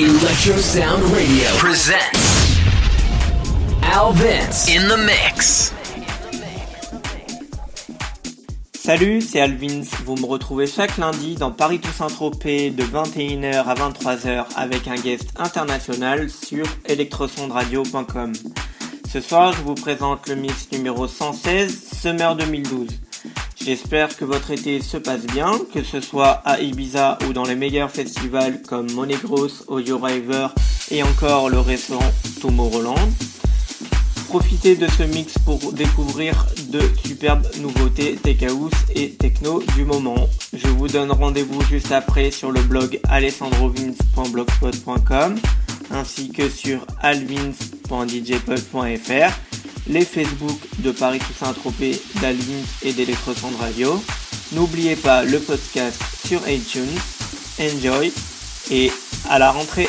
Electro Sound Radio presents Al Vince in the Mix. Salut, c'est Alvins. Vous me retrouvez chaque lundi dans Paris Toussaint-Tropez de 21h à 23h avec un guest international sur electrosondradio.com. Ce soir, je vous présente le mix numéro 116, Summer 2012. J'espère que votre été se passe bien, que ce soit à Ibiza ou dans les meilleurs festivals comme Monegros, Audio River et encore le récent Tomorrowland. Profitez de ce mix pour découvrir de superbes nouveautés tech house et techno du moment. Je vous donne rendez-vous juste après sur le blog alessandrovins.blogspot.com ainsi que sur alvins.djpub.fr, les Facebook de Paris Toussaint Tropez, d'Alvins et d'Electrosonde Radio. N'oubliez pas le podcast sur iTunes. Enjoy et à la rentrée.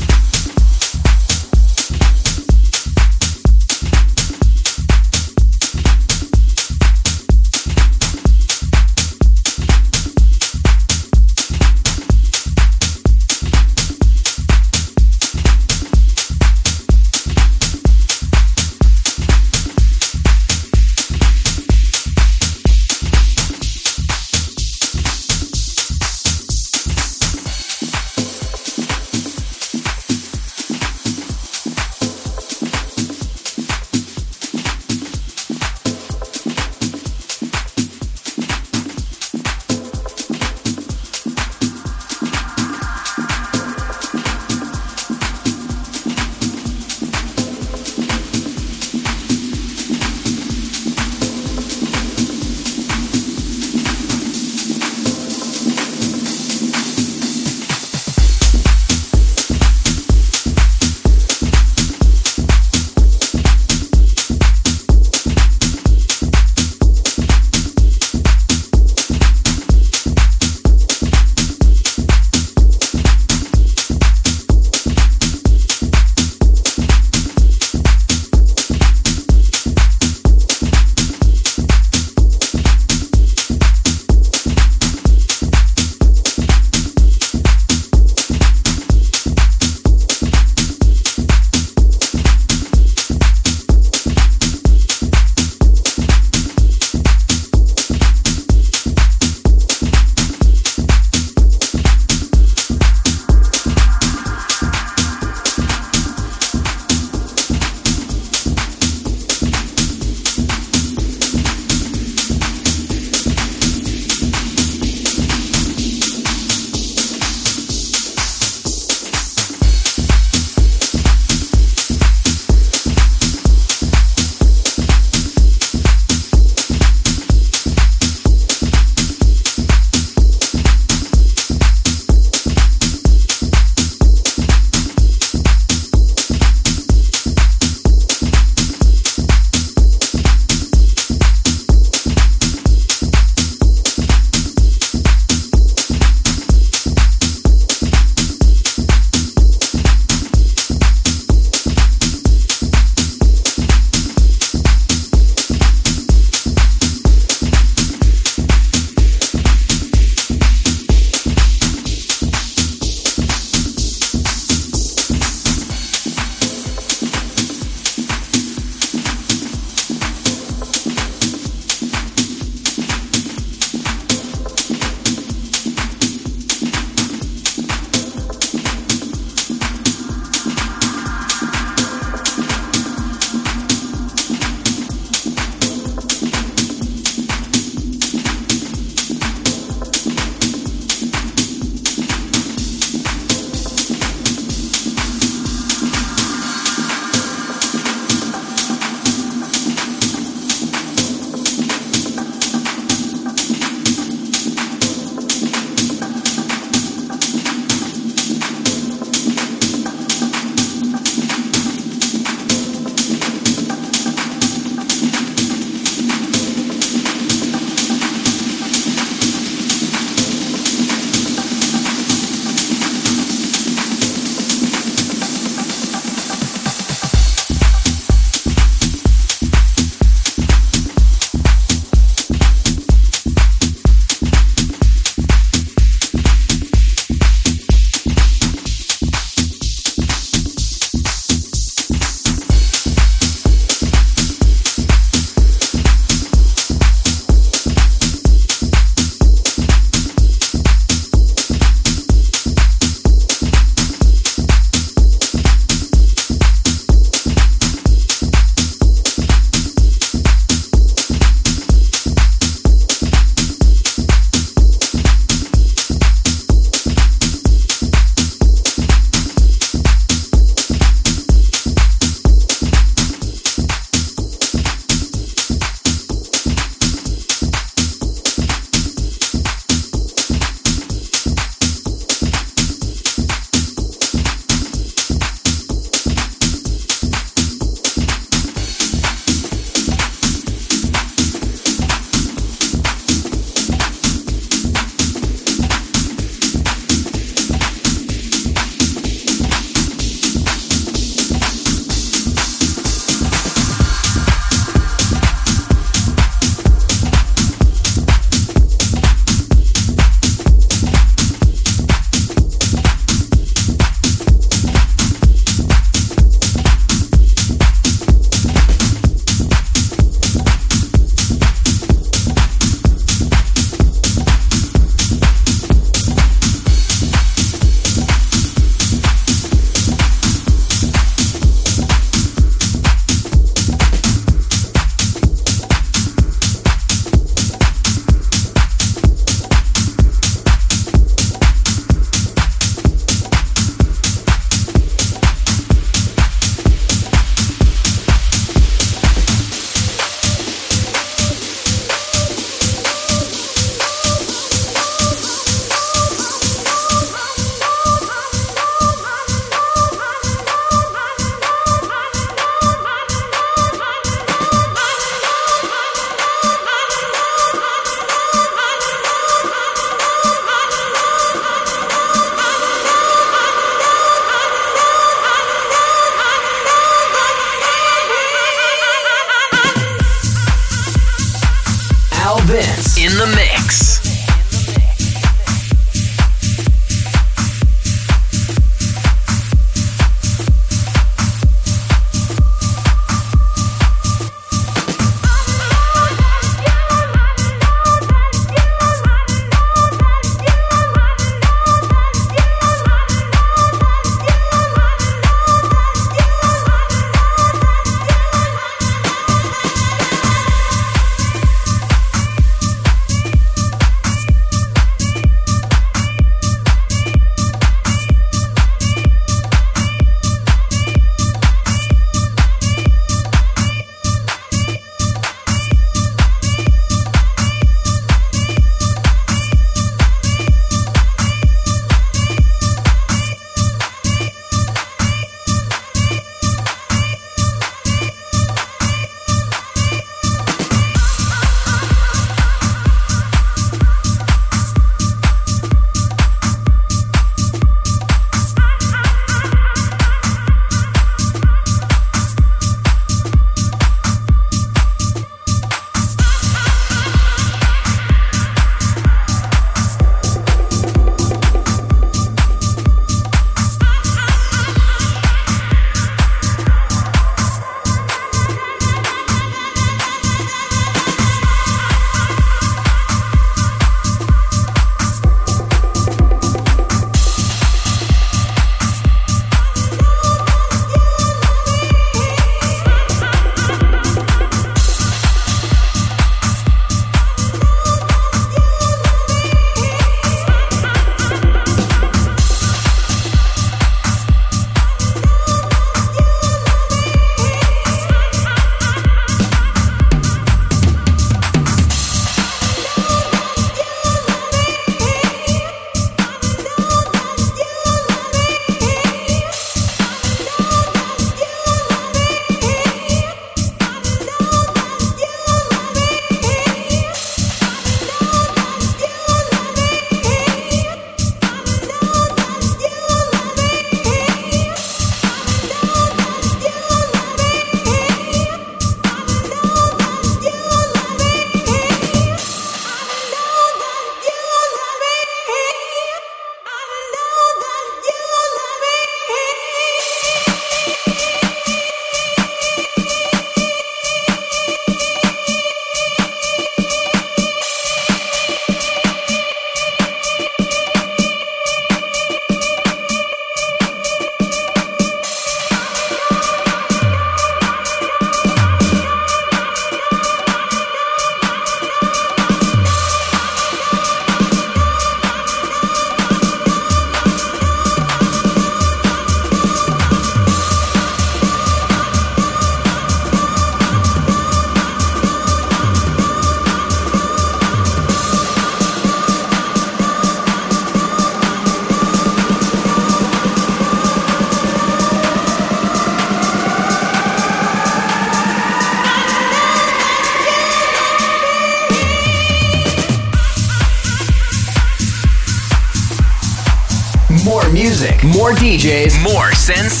Sense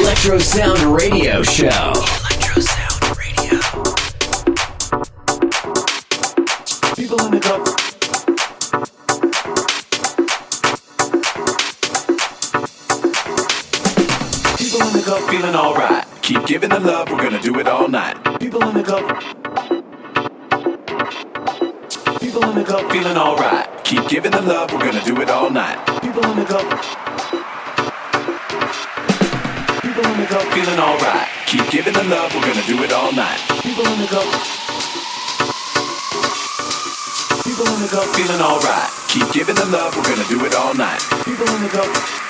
People in the club. Electro Sound Radio Show. People in the club. People in the club feeling alright. Keep giving the love, we're gonna do it all night. People in the club. People in the club feeling alright. Keep giving the love, we're gonna do it all night. People in the club. People in the club feeling alright. Keep giving the love, we're gonna do it all night. People in the club. People in the club feeling alright. Keep giving the love, we're gonna do it all night. People in the club.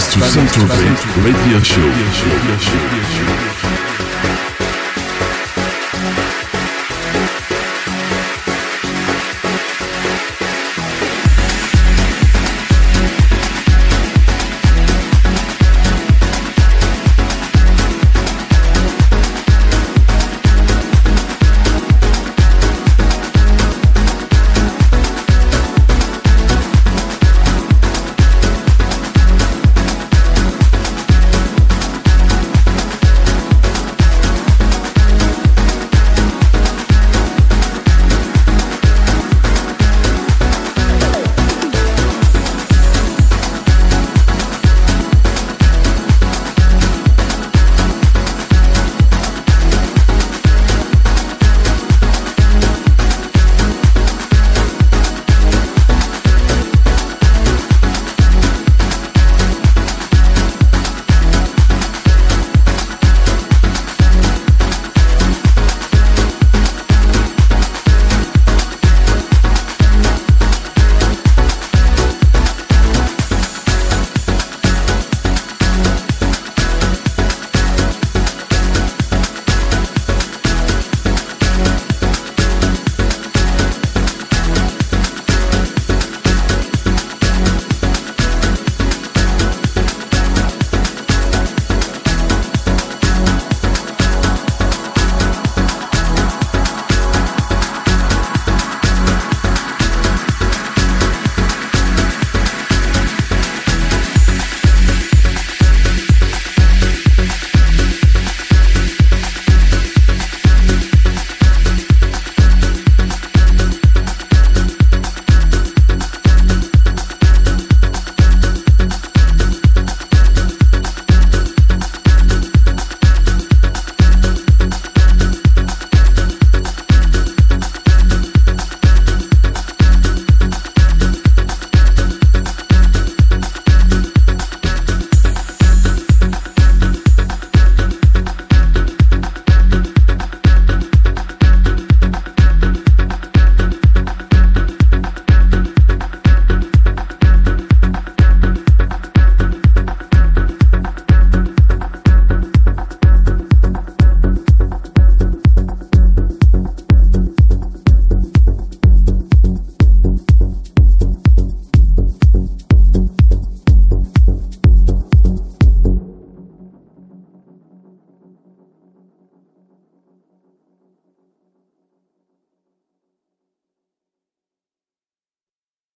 Paris to Saint-Tropez Radio Show.